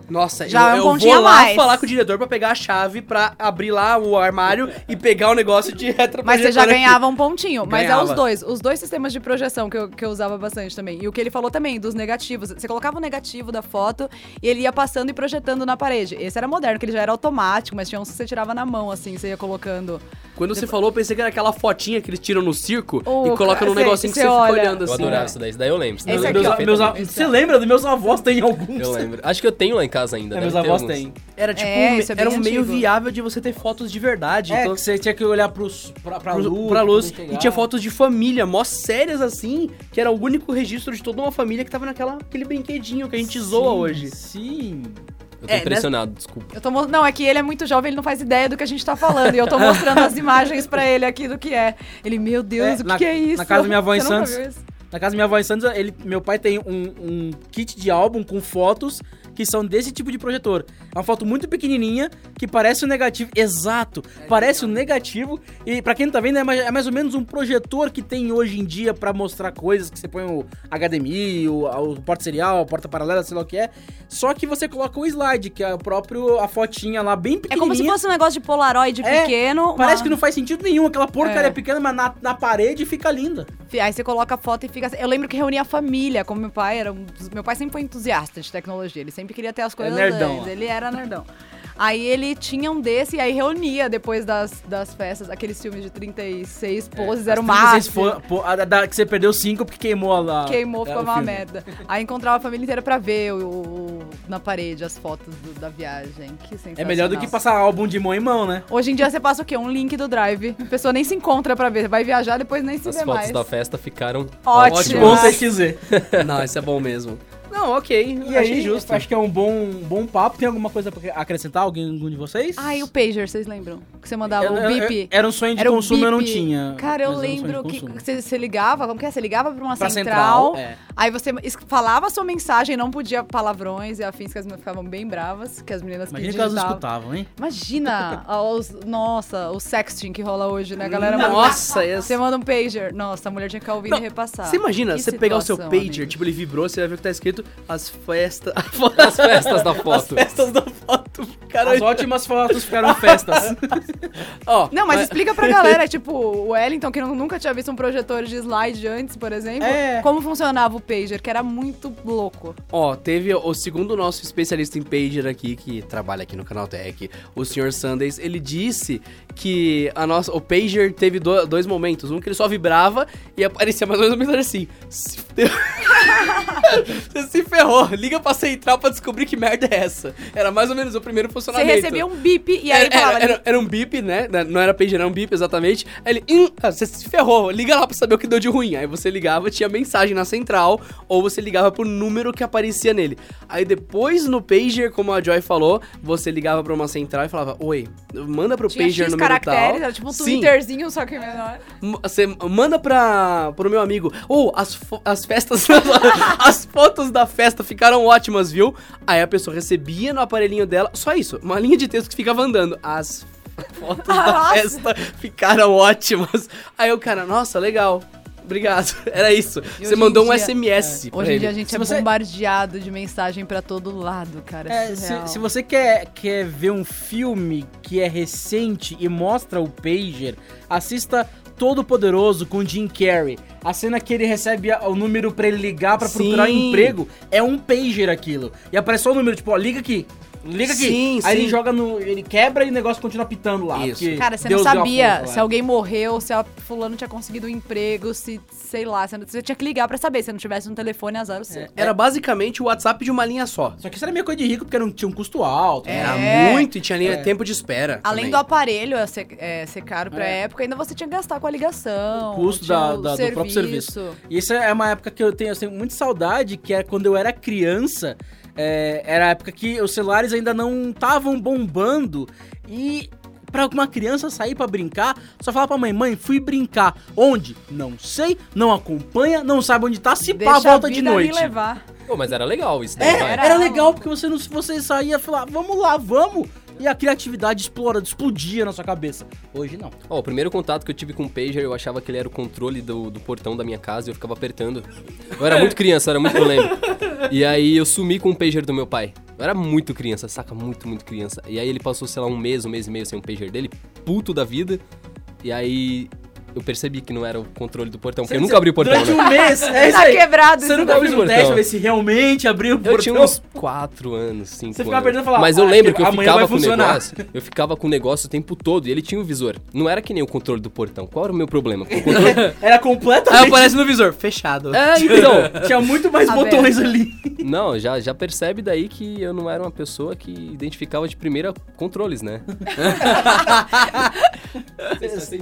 S1: Nossa,
S4: Já
S1: eu,
S4: é um
S1: eu vou lá
S4: mais.
S1: falar com o diretor pra pegar a chave pra abrir lá o armário e pegar o negócio de retroprojetor.
S4: Mas você já ganhava um pontinho. Mas é
S1: Ganhava.
S4: os dois. Os dois sistemas de projeção que eu, que eu usava bastante também. E o que ele falou também, dos negativos. Você colocava o negativo da foto e ele ia passando e projetando na parede. Esse era moderno, que ele já era automático, mas tinha uns que você tirava na mão, assim, você ia colocando.
S1: Quando você falou, eu pensei que era aquela fotinha que eles tiram no circo
S4: Oh,
S1: e colocam num negocinho que
S4: você
S1: você fica
S4: olha.
S1: olhando
S3: Eu
S1: assim.
S3: adorava
S1: né?
S3: isso daí. Isso daí eu lembro. daí eu
S4: aqui,
S3: lembro.
S2: Meus, você lembra dos meus avós? Tem alguns.
S3: Eu lembro. Acho que eu tenho lá em casa ainda.
S2: É, meus avós têm.
S1: Era tipo,
S4: É,
S1: um-
S4: é
S1: era um meio viável de você ter fotos de verdade.
S2: É,
S1: então,
S2: que você tinha que olhar pros, pra, pra
S1: pro-
S2: luz.
S1: pra luz.
S2: poder
S1: E tinha fotos de família, mó sérias assim, que era o único registro de toda uma família que tava naquela aquele brinquedinho que a gente zoa
S2: Sim,
S1: hoje.
S2: Sim.
S3: Eu tô
S1: É,
S3: impressionado, desculpa.
S4: Eu tô Não, é que ele é muito jovem, ele não faz ideia do que a gente tá falando. E eu tô mostrando as imagens pra ele aqui do que é. Ele, meu Deus,
S2: É,
S4: o que,
S2: na-
S4: que é isso?
S2: na casa da minha avó em Santos. Na casa da minha avó em Santos, ele, meu pai tem um, um kit de álbum com fotos que são desse tipo de projetor. É uma foto muito pequenininha que parece um negativo. Exato, parece um negativo. E pra quem não tá vendo, é mais, é mais ou menos um projetor que tem hoje em dia pra mostrar coisas que você põe o HDMI, o, o porta serial, a porta paralela, sei lá o que é. Só que você coloca o slide, que é o próprio a fotinha lá bem
S4: É
S2: pequenininha.
S4: como se fosse um negócio de Polaroid
S2: É,
S4: pequeno.
S2: Parece
S4: uma-
S2: que não faz sentido nenhum, aquela porcaria
S4: É.
S2: pequena, mas na, na parede fica linda.
S4: Aí você coloca a foto e fica. assim. Eu lembro que reunia a família, como meu pai era. um Meu pai sempre foi entusiasta de tecnologia, ele sempre queria ter as coisas
S2: nerdão,
S4: antes,
S2: ó.
S4: Ele era nerdão. Aí ele tinha um desse e aí reunia depois das, das festas, aqueles filmes de 36 poses, era o
S2: É, As 36
S4: máximo.
S2: po- a da- que você perdeu 5 porque queimou a lá.
S4: Queimou,
S2: é,
S4: ficou
S2: o
S4: uma
S2: filme.
S4: merda. Aí encontrava a família inteira pra ver o, o- na parede as fotos do- da viagem. Que sensacional.
S2: É melhor do que passar álbum de mão em mão, né?
S4: Hoje em dia você passa o quê? Um link do Drive. A pessoa nem se encontra pra ver. Vai viajar, depois nem se
S3: As
S4: vê
S3: fotos
S4: mais.
S3: da festa ficaram
S4: Ótimo.
S3: ótimas.
S2: Bom
S4: Mas-
S2: CXZ.
S1: Não, isso é bom mesmo. Não, ok.
S2: E
S1: achei
S2: aí,
S1: justo.
S2: acho que é um bom, bom papo. Tem alguma coisa pra acrescentar? Alguém algum de vocês?
S4: Ai, o pager, vocês lembram? Que você mandava
S2: Eu-
S4: o bip.
S2: Era um sonho de
S4: Era
S2: consumo, eu não tinha.
S4: Cara, eu
S2: era um
S4: lembro que você, você ligava, como que é? Você ligava pra uma
S2: Pra
S4: central,
S2: central, é.
S4: aí você falava a sua mensagem, não podia palavrões e afins, que as meninas ficavam bem bravas, que as meninas
S2: Imagina
S4: que
S2: que elas não escutavam, hein?
S4: Imagina, os, nossa, o sexting que rola hoje, né? A galera manda-
S1: Nossa, esse...
S4: Você manda um pager. Nossa, a mulher tinha que ficar ouvindo
S1: Não,
S4: e repassar.
S1: Você imagina,
S4: Que
S1: você pegar o seu
S4: situação,
S1: pager,
S4: amigo.
S1: tipo, ele vibrou, você vai ver o que tá escrito as festas.
S3: As festas da
S1: As
S3: foto.
S1: festas da foto. Cara,
S2: As ótimas fotos ficaram festas.
S1: ó.
S4: Não, mas explica pra galera, tipo, o Wellington, que nu- nunca tinha visto um projetor de slide antes, por exemplo,
S2: É.
S4: como funcionava o pager, que era muito louco.
S1: Ó, teve o segundo nosso especialista em pager aqui, que trabalha aqui no Canaltech, o Sr. Sundays, ele disse que a nossa, o pager teve do- dois momentos. Um que ele só vibrava e aparecia mais ou menos assim. Você se ferrou. Liga pra central pra descobrir que merda é essa. Era mais ou menos o primeiro
S4: Você
S1: funcionamento.
S4: recebia um bip e aí
S1: Era,
S4: falava.
S1: era, era, era um bip, né? Não era pager, era um bip, exatamente. Aí ele, "Hum, ah, você se ferrou, liga lá pra saber o que deu de ruim. Aí você ligava, tinha mensagem na central, ou você ligava pro número que aparecia nele. Aí depois no pager, como a Joy falou, você ligava pra uma central e falava, oi, manda pro
S4: tinha
S1: pager
S4: X
S1: número
S4: caracteres,
S1: tal.
S4: era tipo um
S1: Sim.
S4: Twitterzinho, só que menor.
S1: Você manda pra, pro meu amigo. Ou as, fo- as festas. as fotos da festa ficaram ótimas, viu? Aí a pessoa recebia no aparelhinho dela. Só isso, uma linha de texto que ficava andando. As fotos da
S4: Nossa.
S1: festa ficaram ótimas. Aí o cara, nossa, legal. Obrigado. Era isso.
S4: E
S1: Você mandou
S4: em
S1: um
S4: dia-
S1: SMS. pra
S4: Hoje em dia a gente
S2: Se
S4: é
S2: você-
S4: bombardeado de mensagem pra todo lado, cara. É,
S2: É, se, se você quer, quer ver um filme que é recente e mostra o Pager, assista Todo Poderoso com Jim Carrey. A cena que ele recebe o número pra ele ligar pra
S1: Sim.
S2: procurar emprego é um Pager aquilo. E aparece só o número, tipo, ó, liga aqui. Liga aqui.
S1: Sim,
S2: Aí
S1: sim.
S2: ele joga no. Ele quebra e o negócio continua pitando lá.
S1: Isso.
S4: Cara, você
S2: Deus
S4: não
S2: a
S4: sabia
S2: força
S4: se alguém morreu, se a fulano tinha conseguido um emprego, se, sei lá, você, não- você tinha que ligar pra saber. Se não tivesse um telefone, azar o seu.
S1: Era basicamente o WhatsApp de uma linha só.
S2: Só que isso era meio coisa de rico porque não tinha um custo alto. né?
S1: Era
S4: É.
S1: muito e tinha linha-
S2: É.
S1: tempo de espera.
S4: Além
S1: também.
S4: do aparelho é, ser, é, ser caro pra
S2: É.
S4: época, ainda você tinha que gastar com a ligação.
S2: O custo da-
S4: o
S2: da- do próprio serviço. E isso é uma época que eu tenho, eu tenho muita saudade, que é quando eu era criança. É, era a época que os celulares ainda não estavam bombando. E pra uma criança sair pra brincar, só fala pra mãe, mãe, fui brincar. Onde? Não sei, não acompanha, não sabe onde tá, se pá,
S4: Deixa a
S2: volta de
S4: vida me
S2: noite.
S4: levar.
S3: Pô, mas era legal isso daí,
S2: É,
S3: vai.
S2: era,
S4: Era-
S2: legal porque você não, você saía e falava, vamos lá, vamos. E a criatividade explora, explodia na sua cabeça. Hoje não.
S3: Ó, o primeiro contato que eu tive com o Pager, eu achava que ele era o controle do, do portão da minha casa e eu ficava apertando. Eu era muito criança, era muito eu lembro. E aí eu sumi com o Pager do meu pai. Eu era muito criança, saca? Muito, muito criança. E aí ele passou, sei lá, um mês, um mês e meio sem o Pager dele, puto da vida. E aí eu percebi que não era o controle do portão, porque eu nunca abri o portão,
S2: Durante
S3: né?
S2: um mês, é isso
S4: Tá
S2: aí.
S4: quebrado
S2: Você
S4: isso
S2: nunca fez um
S3: Portão.
S2: teste pra ver se realmente abriu o
S3: Eu
S2: portão?
S3: tinha uns 4 anos, 5
S2: Você ficava perdendo e falava,
S3: Mas eu
S2: "Ah,
S3: lembro que eu ficava com o
S2: funcionar."
S3: negócio. Eu ficava com o negócio o tempo todo e ele tinha o visor. Não era que nem o controle do portão. Qual era o meu problema? O controle...
S2: Era
S1: Aí
S2: completamente...
S1: aparece no visor, fechado.
S3: é, então.
S2: Tinha muito mais
S4: Aberto.
S2: botões ali.
S3: Não, já, já percebe daí que eu não era uma pessoa que identificava de primeira controles, né?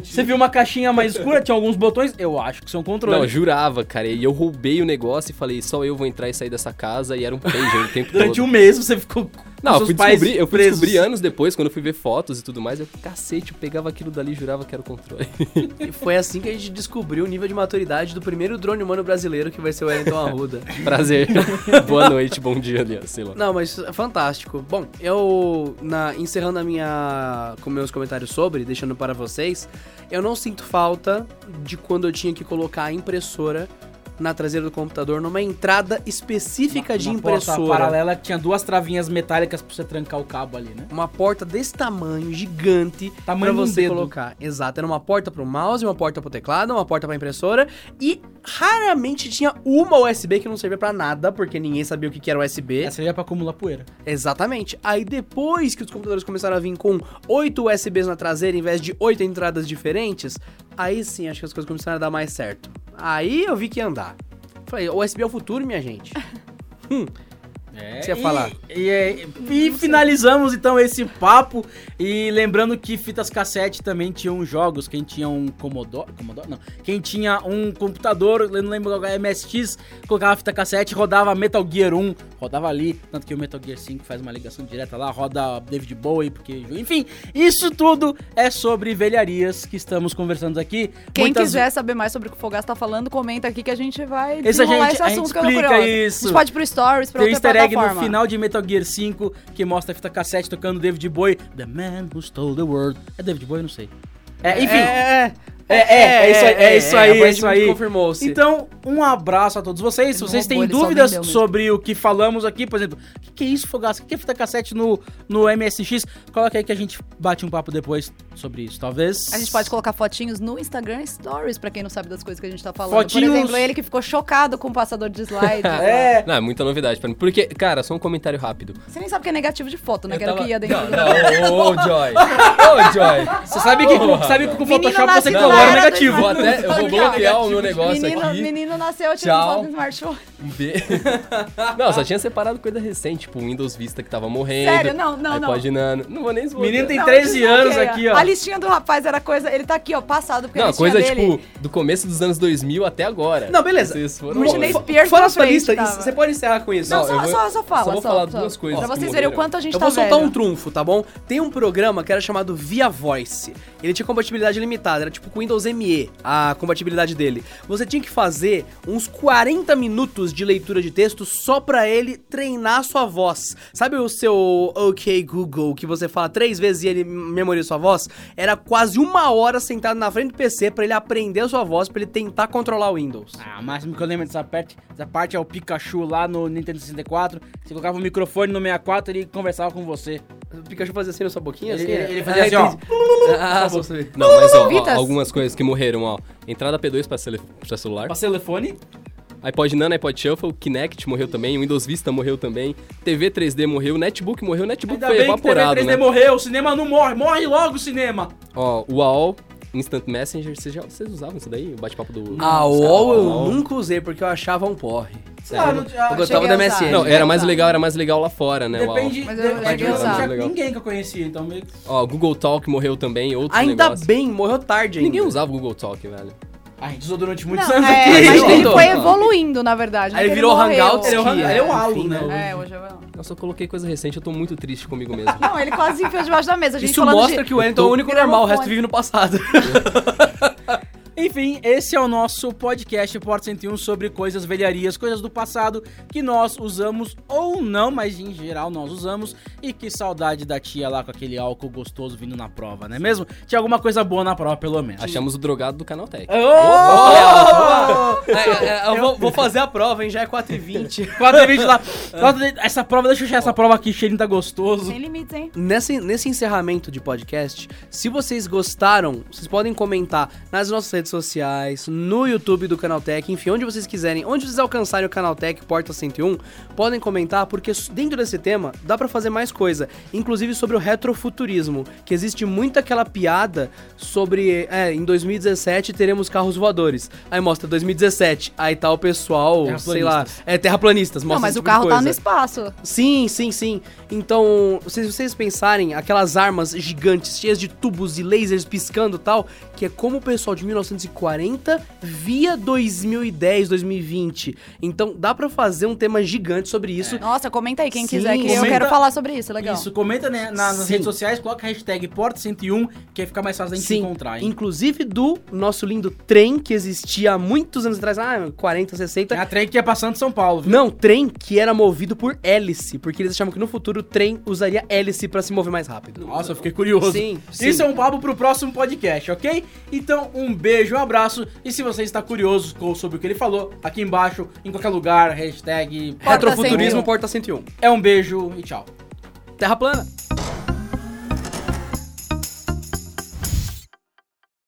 S2: Você viu uma caixinha mais escura, tinha alguns botões? Eu acho que são
S3: Não, eu
S2: controles.
S3: jurava, cara. E eu roubei o negócio e falei, só eu vou entrar e sair dessa casa. E era um pager o tempo
S2: Durante
S3: todo.
S2: um mês você ficou
S3: Não, eu fui, descobrir, eu fui
S2: presos.
S3: descobrir anos depois, quando eu fui ver fotos e tudo mais. Eu, cacete, eu pegava aquilo dali e jurava que era o controle.
S1: E foi assim que a gente descobriu o nível de maturidade do primeiro drone humano brasileiro, que vai ser o Wellington Arruda.
S3: Prazer. Boa noite, bom dia, aliás, sei lá.
S1: Não, mas é fantástico. Bom, eu, na, encerrando a minha, com meus comentários sobre, deixando para vocês, eu não sinto falta de quando eu tinha que colocar a impressora na traseira do computador numa entrada específica de
S2: Uma porta
S1: impressora.
S2: paralela que tinha duas travinhas metálicas pra você trancar o cabo ali, né?
S1: Uma porta desse tamanho, gigante,
S2: Tamanho
S1: pra você
S2: dedo.
S1: colocar. Exato, era uma porta pro mouse, uma porta pro teclado, uma porta pra impressora e raramente tinha uma USB que não servia pra nada, porque ninguém sabia o que era USB.
S2: Essa é pra acumular poeira.
S1: Exatamente. Aí depois que os computadores começaram a vir com oito USBs na traseira em vez de oito entradas diferentes, aí sim acho que as coisas começaram a dar mais certo. Aí eu vi que ia andar. Falei, USB é o futuro, minha gente.
S2: É,
S1: Você ia
S2: e-
S1: falar.
S2: E, é, e finalizamos então esse papo. E lembrando que fitas cassete também tinham jogos. Quem tinha um Commodore. Commodore? Não. Quem tinha um computador, eu não lembro qual é, MSX, colocava fita cassete, rodava Metal Gear 1, rodava ali. Tanto que o Metal Gear 5 faz uma ligação direta lá, roda David Bowie, porque. Enfim, isso tudo é sobre velharias que estamos conversando aqui.
S4: Quem
S2: Muitas-
S4: quiser saber mais sobre o que o Fogaça tá falando, comenta aqui que a gente vai
S2: Esse a
S4: desenrolar
S2: gente-
S4: esse
S2: a gente
S4: assunto que eu tô curiosa.
S2: isso.
S4: A gente pode ir pro Stories, pra
S2: Tem
S4: outra
S2: no final de Metal Gear 5 que mostra a fita cassete tocando David Bowie. The Man Who Stole the World. É David Bowie? Não sei. É, enfim.
S1: É,
S2: É, é, é isso aí, é isso aí, é isso aí.
S1: confirmou-se.
S2: Então, um abraço a todos vocês. Se vocês têm dúvidas sobre o que falamos aqui, por exemplo, o que, que é isso, Fogaça? O que é fita cassete no, no MSX? Coloca aí que a gente bate um papo depois sobre isso, talvez.
S4: A gente pode colocar fotinhos no Instagram Stories, pra quem não sabe das coisas que a gente tá falando.
S2: Fotinhos-
S4: Por exemplo, ele que ficou chocado com o passador de slide.
S2: É.
S3: Não, é muita novidade pra mim. Porque, cara, só um comentário rápido.
S4: Você nem sabe que é negativo de foto, né?
S3: Eu
S4: que era o
S3: tava-
S4: que ia dentro
S3: Não,
S4: do...
S3: não, ô, ô, Joy. Ô, Joy.
S2: Você sabe que, com, sabe que com o Photoshop você
S4: nascido era
S2: negativo.
S3: Vou até, eu vou bloquear o meu negócio
S4: menino,
S3: aqui.
S4: menino nasceu tirando
S3: Tchau.
S4: foto no smartphone.
S3: B- não, só tinha separado coisa recente, tipo o Windows Vista que tava morrendo.
S4: Sério? Não, não, não.
S3: iPod Nano. Não vou nem zoar.
S2: Menino tem
S4: Não,
S2: 13 anos aqui, ó.
S4: A listinha do rapaz era coisa. Ele tá aqui, ó, passado, porque a
S3: Não,
S4: listinha
S3: coisa
S4: dele...
S3: tipo do começo dos anos 2000 até agora.
S1: Não, beleza.
S3: Vocês foram longe.
S4: Spears
S1: Fora
S4: pra
S1: a sua lista,
S4: tava.
S1: você pode encerrar com isso.
S4: Não,
S3: Não,
S4: só,
S3: eu vou-
S4: só, só fala.
S3: só vou falar duas coisas
S4: Pra vocês verem o quanto a gente
S1: Eu
S4: tá
S1: vou soltar
S4: velho.
S1: um trunfo, tá bom? Tem um programa que era chamado Via Voice. Ele tinha compatibilidade limitada, era tipo com Windows ME, a compatibilidade dele. Você tinha que fazer uns 40 minutos de leitura de texto só pra ele treinar sua voz. Sabe o seu OK Google, que você fala três vezes e ele memoriza sua voz? Era quase uma hora sentado na frente do PC pra ele aprender a sua voz, pra ele tentar controlar o Windows.
S2: Ah, o máximo que eu lembro dessa parte, dessa parte é o Pikachu lá no Nintendo 64. Você colocava o microfone no 64 e ele conversava com você.
S1: O Pikachu fazia assim na sua boquinha?
S2: Ele-
S1: assim,
S2: ele-
S1: é?
S2: ele fazia assim, ó.
S1: Ah.
S3: Não, mas ó, ó, algumas coisas que morreram, ó. Entrada P2 pra, cele- pra celular.
S2: Pra telefone.
S3: iPod Nano, iPod Shuffle, Kinect morreu também, Windows Vista morreu também, TV 3D morreu, Netbook morreu, Netbook
S2: Ainda
S3: foi
S2: bem que TV
S3: evaporado,
S2: 3D
S3: né?
S2: morreu, o cinema não morre, morre logo o cinema.
S3: Ó, o AOL, Instant Messenger, vocês, já, vocês usavam isso daí? O bate-papo do...
S1: A UOL
S3: caras?
S1: eu nunca usei porque eu achava um porre.
S2: Ah, não- ah,
S1: eu gostava da. MSN.
S3: Não, era mais legal, era mais legal lá fora, né? o
S2: Depende.
S4: Mas eu
S2: de-
S4: cheguei
S2: é ninguém que eu conhecia, então meio que.
S3: Ó, Google Talk morreu também, outro
S1: Ainda
S3: negócio.
S1: bem, morreu tarde ainda.
S3: Ninguém usava o Google Talk, velho.
S2: A gente usou durante muitos
S4: Não,
S2: anos
S4: é,
S2: aqui.
S4: mas ele foi evoluindo, na verdade.
S1: Aí
S4: é que
S1: virou
S4: morreu.
S1: Hangouts,
S2: Ele é o ele é o Halo, né?
S4: É, hoje eu...
S3: Eu só coloquei coisa recente, eu tô muito triste comigo mesmo.
S4: Não, ele quase enfiou debaixo da mesa. A gente
S1: Isso mostra
S4: de...
S1: que o Wellington é o único normal, o resto vive no passado.
S2: Enfim, esse é o nosso podcast Porta 101 sobre coisas velharias, coisas do passado que nós usamos ou não, mas em geral nós usamos. E que saudade da tia lá com aquele álcool gostoso vindo na prova, não é mesmo? Tinha alguma coisa boa na prova, pelo menos.
S3: Achamos o drogado do Canaltech.
S2: Oh!
S1: É, é, eu vou, vou fazer a prova, hein? Já é 4h20.
S2: 4 lá. Essa prova, deixa eu achar essa prova aqui, cheirinho tá gostoso.
S4: Sem limites, hein?
S1: Nesse, nesse encerramento de podcast, se vocês gostaram, vocês podem comentar nas nossas redes sociais, no YouTube do Canaltech, enfim, onde vocês quiserem, onde vocês alcançarem o Canaltech Porta 101, podem comentar, porque dentro desse tema dá pra fazer mais coisa, inclusive sobre o retrofuturismo, que existe muito aquela piada sobre, é, em 2017 teremos carros voadores. Aí mostra 2017, aí tá o pessoal, sei lá, é terraplanistas,
S4: Não,
S1: mostra
S4: mas
S1: esse
S4: o
S1: tipo
S4: carro tá
S1: coisa.
S4: no espaço.
S1: Sim, sim, sim. Então, se vocês pensarem, aquelas armas gigantes, cheias de tubos e lasers piscando e tal, que é como o pessoal de 1940 via 2010, 2020. Então, dá pra fazer um tema gigante sobre isso.
S4: Nossa, comenta aí quem
S1: Sim,
S4: quiser, que eu
S2: comenta-
S4: quero falar sobre isso, legal.
S2: Isso, comenta né, na- nas
S1: Sim.
S2: redes sociais, coloca a hashtag Porta101, que aí fica mais fácil da gente se
S1: Sim,
S2: encontrar, hein?
S1: inclusive do nosso lindo trem que existia há muitos anos atrás, ah, 40, 60.
S2: É a trem que ia passando de São Paulo, viu?
S1: Não, trem que era movido por hélice, porque eles achavam que no futuro o trem usaria hélice pra se mover mais rápido.
S2: Nossa, eu fiquei curioso.
S1: Sim, sim.
S2: Isso é um papo pro próximo podcast, ok? Então, um beijo, um abraço. E se você está curioso sobre o que ele falou, aqui embaixo, em qualquer lugar, hashtag
S1: Retrofuturismo
S4: 101.
S1: Porta 101.
S2: é um beijo e tchau.
S1: Terra plana.